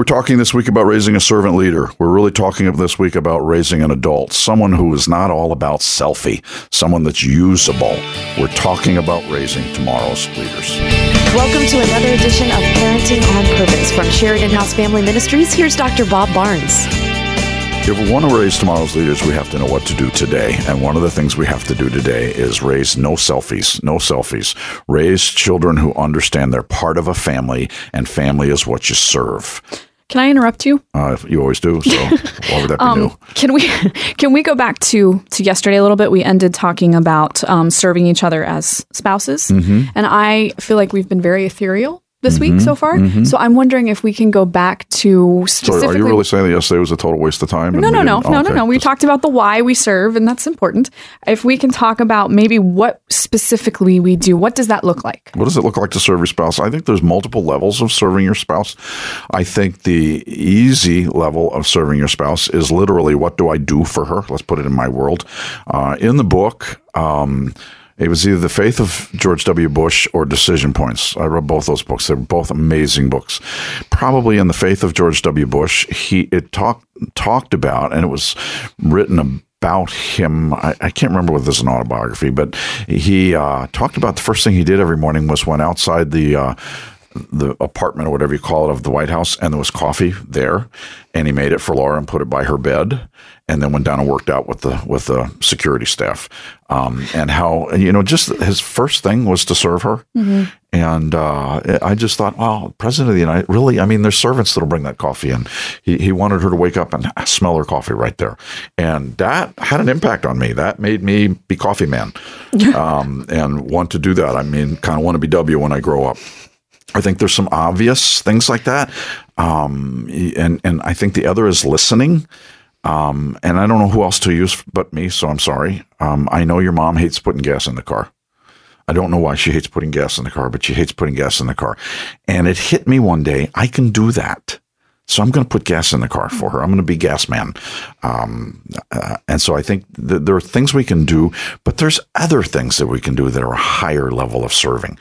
We're talking this week about raising a servant leader. We're really talking this week about raising an adult, someone who is not all about selfie, someone that's usable. We're talking about raising tomorrow's leaders. Welcome to another edition of Parenting on Purpose from Sheridan House Family Ministries. Here's Dr. Bob Barnes. If we want to raise tomorrow's leaders, we have to know what to do today. And one of the things we have to do today is raise no selfies, no selfies. Raise children who understand they're part of a family, and family is what you serve. Can I interrupt you? Uh, you always do. So why would that be Um, new? can we can we go back to to yesterday a little bit? We ended talking about um, serving each other as spouses, Mm-hmm. and I feel like we've been very ethereal this week so far. So I'm wondering if we can go back to Mm-hmm. Specifically. are you really saying that yesterday was a total waste of time? no, no, no, didn't- no, okay. no, no. We Just- talked about the why we serve, and that's important. If we can talk about maybe what specifically we do, what does that look like? What does it look like to serve your spouse? I think there's multiple levels of serving your spouse. I think the easy level of serving your spouse is literally what do I do for her? Let's put it in my world. Uh, in the book, um, it was either The Faith of George W. Bush or Decision Points. I read both those books. They're both amazing books. Probably in The Faith of George W. Bush, he it talked talked about, and it was written about him. I, I can't remember whether this is an autobiography, but he uh, talked about the first thing he did every morning was went outside the uh, the apartment or whatever you call it of the White House, and there was coffee there, and he made it for Laura and put it by her bed, and then went down and worked out with the with the security staff, um, and how you know just his first thing was to serve her, and uh, I just thought, wow, President of the United, really? I mean, there's servants that'll bring that coffee in. He he wanted her to wake up and smell her coffee right there, and that had an impact on me. That made me be coffee man, um, and want to do that. I mean, kind of want to be W when I grow up. I think there's some obvious things like that, um, and and I think the other is listening. Um, and I don't know who else to use but me, so I'm sorry. Um, I know your mom hates putting gas in the car. I don't know why she hates putting gas in the car, but she hates putting gas in the car. And it hit me one day. I can do that. So I'm going to put gas in the car for her. I'm going to be gas man. Um, uh, and so I think that there are things we can do, but there's other things that we can do that are a higher level of serving.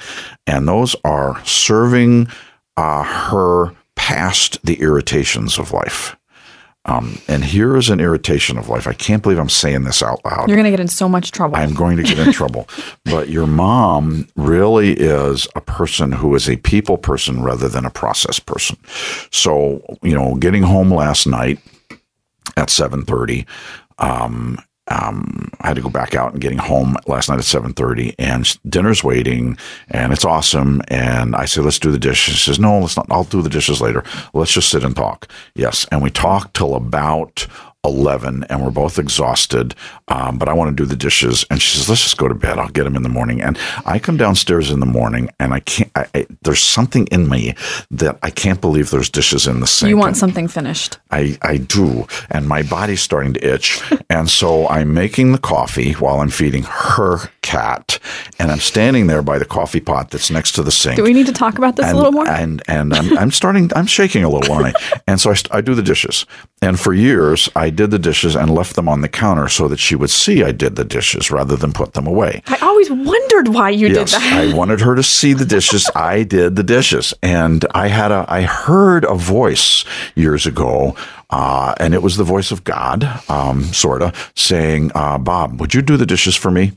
And those are serving uh, her past the irritations of life. Um, and here is an irritation of life. I can't believe I'm saying this out loud. You're going to get in so much trouble. I'm going to get in trouble. But your mom really is a person who is a people person rather than a process person. So, you know, getting home last night at 7:30, um, um, I had to go back out and getting home last night at 7:30 and dinner's waiting and it's awesome and I said let's do the dishes. She says no, let's not. I'll do the dishes later. Let's just sit and talk. Yes, and we talked till about 11 and we're both exhausted um, but i want to do the dishes and she says let's just go to bed. I'll get them in the morning. And i come downstairs in the morning and i can't I, I, there's something in me that i can't believe there's dishes in the sink. You want something finished. I, I do and my body's starting to itch and so i'm making the coffee while i'm feeding her cat and i'm standing there by the coffee pot that's next to the sink Do we need to talk about this and, a little more? And and I'm, I'm starting. I'm shaking a little, aren't I? And so I, I do the dishes. And for years, I did the dishes and left them on the counter so that she would see I did the dishes rather than put them away. I always wondered why you Yes, did that. I wanted her to see the dishes. I did the dishes, and I had a. I heard a voice years ago. Uh, and it was the voice of God, um, sort of, saying, uh, Bob, would you do the dishes for me?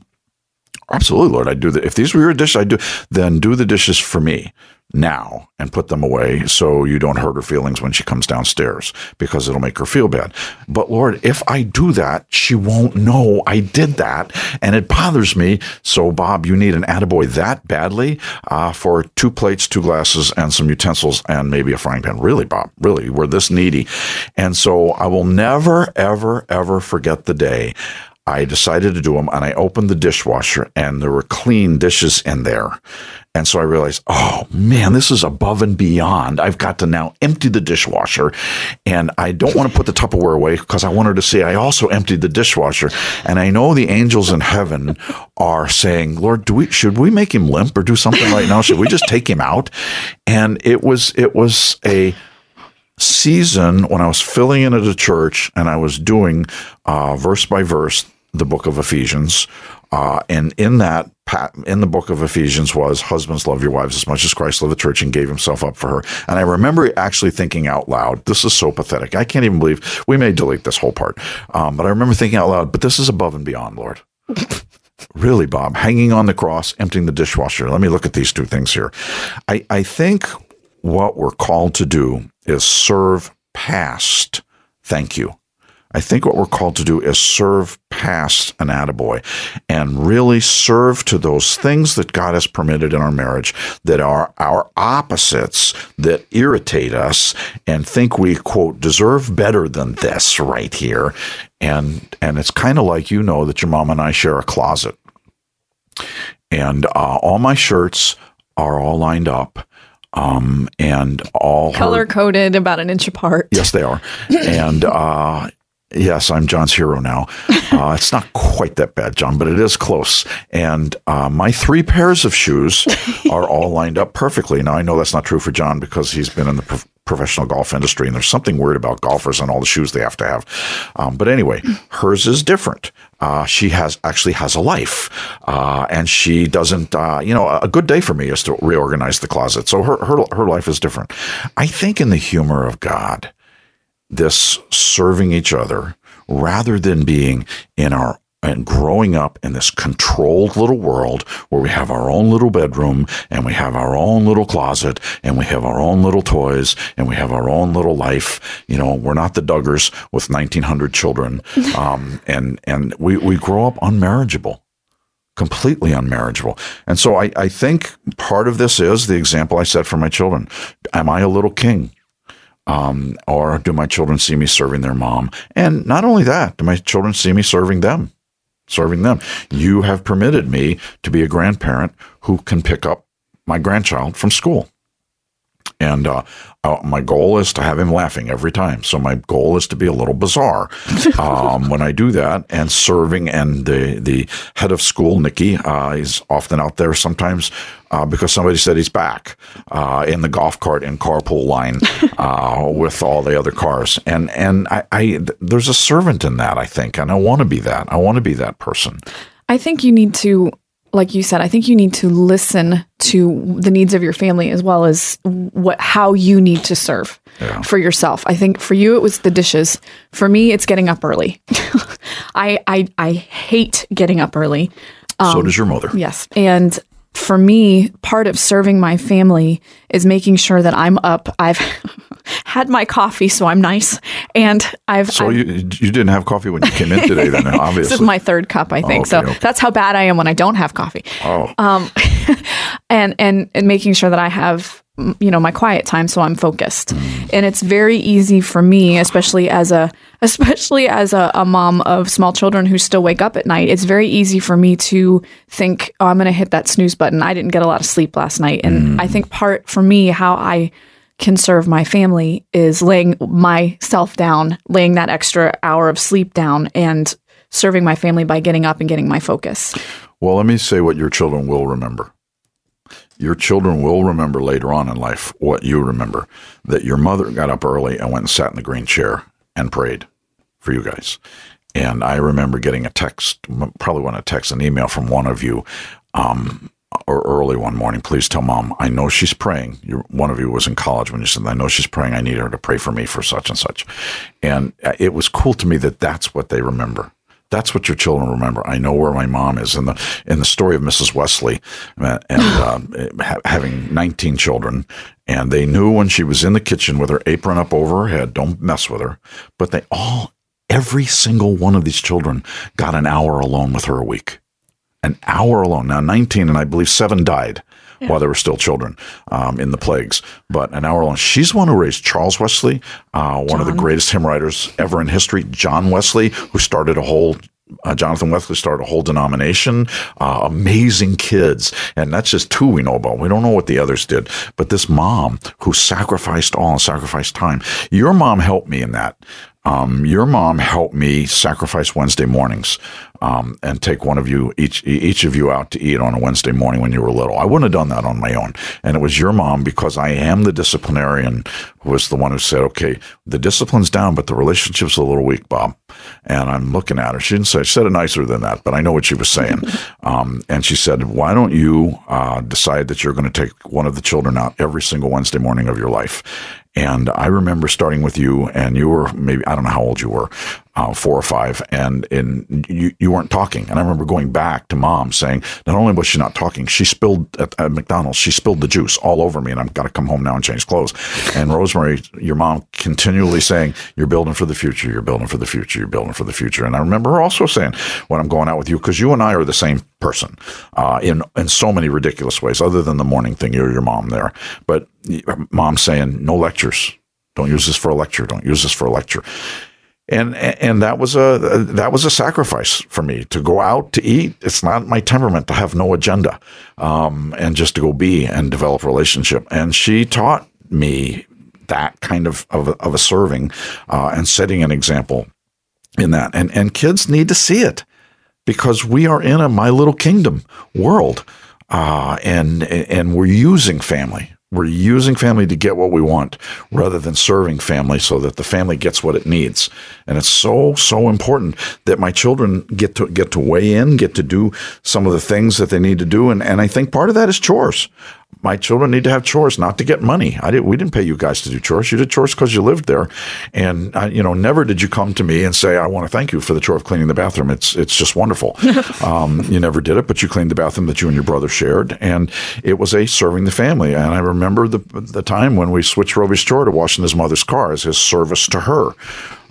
Absolutely, Lord. I do that. If these were your dishes, I do. Then do the dishes for me now and put them away so you don't hurt her feelings when she comes downstairs because it'll make her feel bad. But Lord, if I do that, she won't know I did that, and it bothers me. So Bob, you need an attaboy that badly uh, for two plates, two glasses, and some utensils, and maybe a frying pan. Really, Bob? Really? We're this needy, and so I will never, ever, ever forget the day. I decided to do them and I opened the dishwasher and there were clean dishes in there. And so I realized, oh man, this is above and beyond. I've got to now empty the dishwasher and I don't want to put the Tupperware away because I wanted to see I also emptied the dishwasher. And I know the angels in heaven are saying, Lord, do we, should we make him limp or do something right now? Should we just take him out? And it was, it was a, season when I was filling in at a church and I was doing uh, verse by verse the book of Ephesians, uh, and in that in the book of Ephesians was husbands love your wives as much as Christ loved the church and gave himself up for her. And I remember actually thinking out loud, this is so pathetic. I can't even believe we may delete this whole part. Um, but I remember thinking out loud, but this is above and beyond, Lord. really, Bob, hanging on the cross, emptying the dishwasher. Let me look at these two things here. I, I think what we're called to do is serve past thank you. I think what we're called to do is serve past an attaboy and really serve to those things that God has permitted in our marriage that are our opposites that irritate us and think we, quote, deserve better than this right here. And, and it's kind of like you know that your mom and I share a closet. And uh, all my shirts are all lined up um, and all color coded about an inch apart. Yes, they are. and uh, yes, I'm John's hero now. Uh, it's not quite that bad, John, but it is close. And uh, my three pairs of shoes are all lined up perfectly. Now, I know that's not true for John because he's been in the pro- professional golf industry, and there's something weird about golfers and all the shoes they have to have. Um, but anyway, hers is different. Uh, she has actually has a life, uh, and she doesn't. Uh, you know, a good day for me is to reorganize the closet. So her her her life is different. I think in the humor of God this serving each other rather than being in our and growing up in this controlled little world where we have our own little bedroom and we have our own little closet and we have our own little toys and we have our own little life. You know, we're not the Duggars with 1900 children. Um, and, and we, we grow up unmarriageable completely unmarriageable. And so I, I think part of this is the example I set for my children. Am I a little king? Um, or do my children see me serving their mom? And not only that, do my children see me serving them? Serving them. You have permitted me to be a grandparent who can pick up my grandchild from school. And uh, uh, my goal is to have him laughing every time. So my goal is to be a little bizarre um, when I do that. And serving and the the head of school, Nikki, uh, is often out there sometimes uh, because somebody said he's back uh, in the golf cart in carpool line uh, with all the other cars. And and I, I there's a servant in that I think, and I want to be that. I want to be that person. I think you need to like you said, I think you need to listen to the needs of your family as well as what how you need to serve yeah. for yourself. I think for you it was the dishes. For me, it's getting up early. I, I I hate getting up early. Um, so does your mother. Yes, and for me, part of serving my family is making sure that I'm up. I've had my coffee, so I'm nice, and I've. So I've, you you didn't have coffee when you came in today, then obviously. this is my third cup, I think. Oh, okay, so okay. that's how bad I am when I don't have coffee. Oh. Um, and and and making sure that I have you know my quiet time so i'm focused mm. and it's very easy for me especially as a especially as a, a, mom of small children who still wake up at night it's very easy for me to think oh i'm going to hit that snooze button i didn't get a lot of sleep last night and mm. i think part for me how i can serve my family is laying myself down laying that extra hour of sleep down and serving my family by getting up and getting my focus well let me say what your children will remember your children will remember later on in life what you remember that your mother got up early and went and sat in the green chair and prayed for you guys. And I remember getting a text, probably want to text an email from one of you, um, or early one morning. Please tell mom, I know she's praying. You're, one of you was in college when you said, I know she's praying. I need her to pray for me for such and such. And uh, it was cool to me that that's what they remember. That's what your children remember. I know where my mom is in the in the story of Mrs. Wesley, uh, and uh, having 19 children, and they knew when she was in the kitchen with her apron up over her head, don't mess with her. But they all, every single one of these children, got an hour alone with her a week. An hour alone. Now 19, and I believe seven died yeah. while they were still children um, in the plagues. But an hour long. She's the one who raised Charles Wesley, uh, one John. of the greatest hymn writers ever in history. John Wesley, who started a whole uh, Jonathan Wesley started a whole denomination. Uh, amazing kids, and that's just two we know about. We don't know what the others did. But this mom who sacrificed all and sacrificed time. Your mom helped me in that. Um, your mom helped me sacrifice Wednesday mornings um, and take one of you each each of you out to eat on a Wednesday morning when you were little. I wouldn't have done that on my own, and it was your mom because I am the disciplinarian who was the one who said, "Okay, the discipline's down, but the relationship's a little weak, Bob." And I'm looking at her. She didn't say she said it nicer than that, but I know what she was saying. um, and she said, "Why don't you uh, decide that you're going to take one of the children out every single Wednesday morning of your life?" And I remember starting with you, and you were maybe I don't know how old you were, uh, four or five, and and you you weren't talking. And I remember going back to mom saying, not only was she not talking, she spilled at, at McDonald's, she spilled the juice all over me, and I've got to come home now and change clothes. And Rosemary, your mom, continually saying, "You're building for the future. You're building for the future. You're building for the future." And I remember her also saying, "When I'm going out with you, because you and I are the same person uh, in in so many ridiculous ways, other than the morning thing. You're your mom there, but mom saying, no lectures." Don't use this for a lecture. Don't use this for a lecture and and that was a that was a sacrifice for me to go out to eat. It's not my temperament to have no agenda, um, and just to go be and develop a relationship. And she taught me that kind of of, of a serving uh, and setting an example in that. And and kids need to see it because we are in a my little kingdom world, uh, and and we're using family we're using family to get what we want rather than serving family so that the family gets what it needs. And it's so, so important that my children get to get to weigh in, get to do some of the things that they need to do. And, and I think part of that is chores my children need to have chores, not to get money. I did. We didn't pay you guys to do chores. You did chores because you lived there, and uh, you know, never did you come to me and say, "I want to thank you for the chore of cleaning the bathroom." It's it's just wonderful. um, you never did it, but you cleaned the bathroom that you and your brother shared, and it was a serving the family. And I remember the the time when we switched Roby's chore to washing his mother's car as his service to her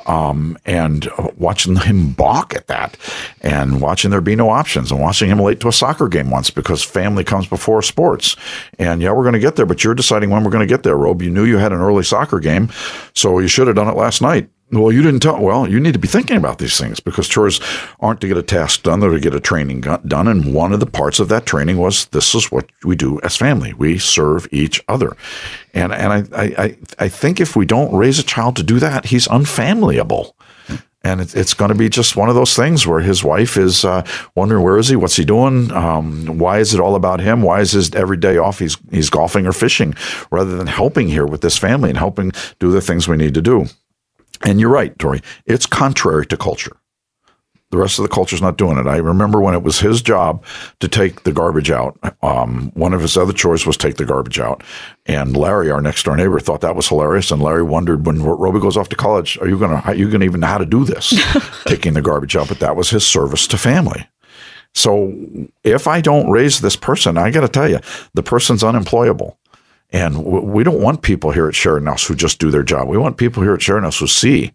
um, and watching him balk at that, and watching there be no options, and watching him late to a soccer game once because family comes before sports. And yeah, we're going to get there, but you're deciding when we're going to get there, Robe. You knew you had an early soccer game, so you should have done it last night. Well, you didn't tell. Well, you need to be thinking about these things because chores aren't to get a task done; they're to get a training done. And one of the parts of that training was this is what we do as family: we serve each other. And and I I I think if we don't raise a child to do that, he's unfamilyable. And it's going to be just one of those things where his wife is uh, wondering where is he, what's he doing, um, why is it all about him, why is his every day off he's he's golfing or fishing, rather than helping here with this family and helping do the things we need to do. And you're right, Tori. It's contrary to culture. The rest of the culture's not doing it. I remember when it was his job to take the garbage out. Um, one of his other chores was take the garbage out. And Larry, our next door neighbor, thought that was hilarious. And Larry wondered when Roby goes off to college, are you gonna are you gonna even know how to do this, taking the garbage out? But that was his service to family. So if I don't raise this person, I got to tell you, the person's unemployable. And we don't want people here at Sheridan House who just do their job. We want people here at Sheridan House who see,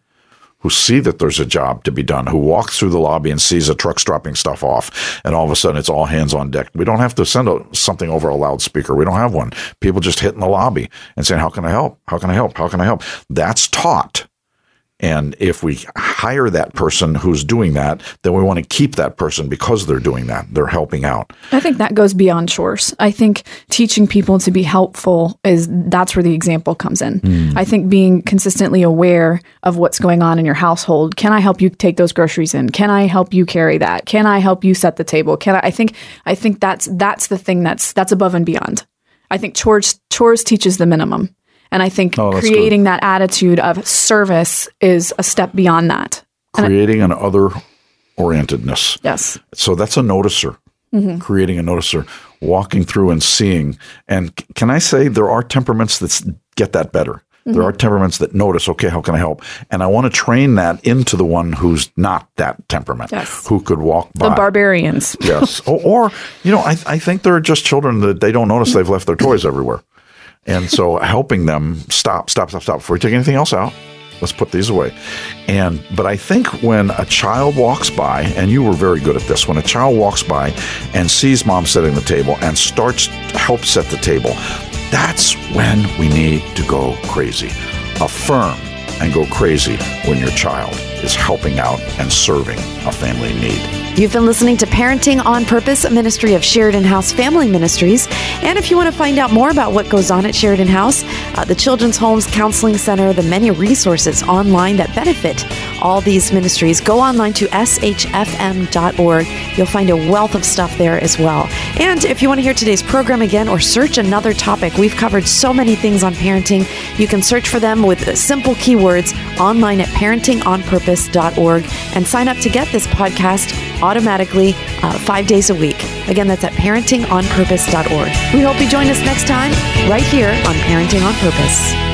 who see that there's a job to be done, who walks through the lobby and sees a truck dropping stuff off, and all of a sudden it's all hands on deck. We don't have to send a, something over a loudspeaker. We don't have one. People just hit in the lobby and saying, "How can I help? How can I help? How can I help?" That's taught. And if we hire that person who's doing that, then we want to keep that person because they're doing that. They're helping out. I think that goes beyond chores. I think teaching people to be helpful is that's where the example comes in. Mm. I think being consistently aware of what's going on in your household. Can I help you take those groceries in? Can I help you carry that? Can I help you set the table? Can I I think I think that's that's the thing that's that's above and beyond. I think chores chores teaches the minimum. And I think oh, creating good. that attitude of service is a step beyond that. Creating an other orientedness. Yes. So that's a noticer. Mm-hmm. Creating a noticer, walking through and seeing. And can I say there are temperaments that get that better? Mm-hmm. There are temperaments that notice, okay, how can I help? And I want to train that into the one who's not that temperament, yes. who could walk by. The barbarians. yes. Or, or, you know, I, I think there are just children that they don't notice they've left their toys everywhere. And so helping them stop, stop, stop, stop before you take anything else out. Let's put these away. And but I think when a child walks by, and you were very good at this, when a child walks by and sees mom setting the table and starts to help set the table, that's when we need to go crazy. Affirm, and go crazy when your child is helping out and serving a family need. You've been listening to Parenting on Purpose, a ministry of Sheridan House Family Ministries. And if you want to find out more about what goes on at Sheridan House, uh, the Children's Homes Counseling Center, the many resources online that benefit all these ministries, go online to shfm.org. You'll find a wealth of stuff there as well. And if you want to hear today's program again or search another topic, we've covered so many things on parenting. You can search for them with simple keywords online at parentingonpurpose.org and sign up to get this podcast automatically uh, five days a week. Again, that's at parentingonpurpose.org. We hope you join us next time right here on Parenting on Purpose.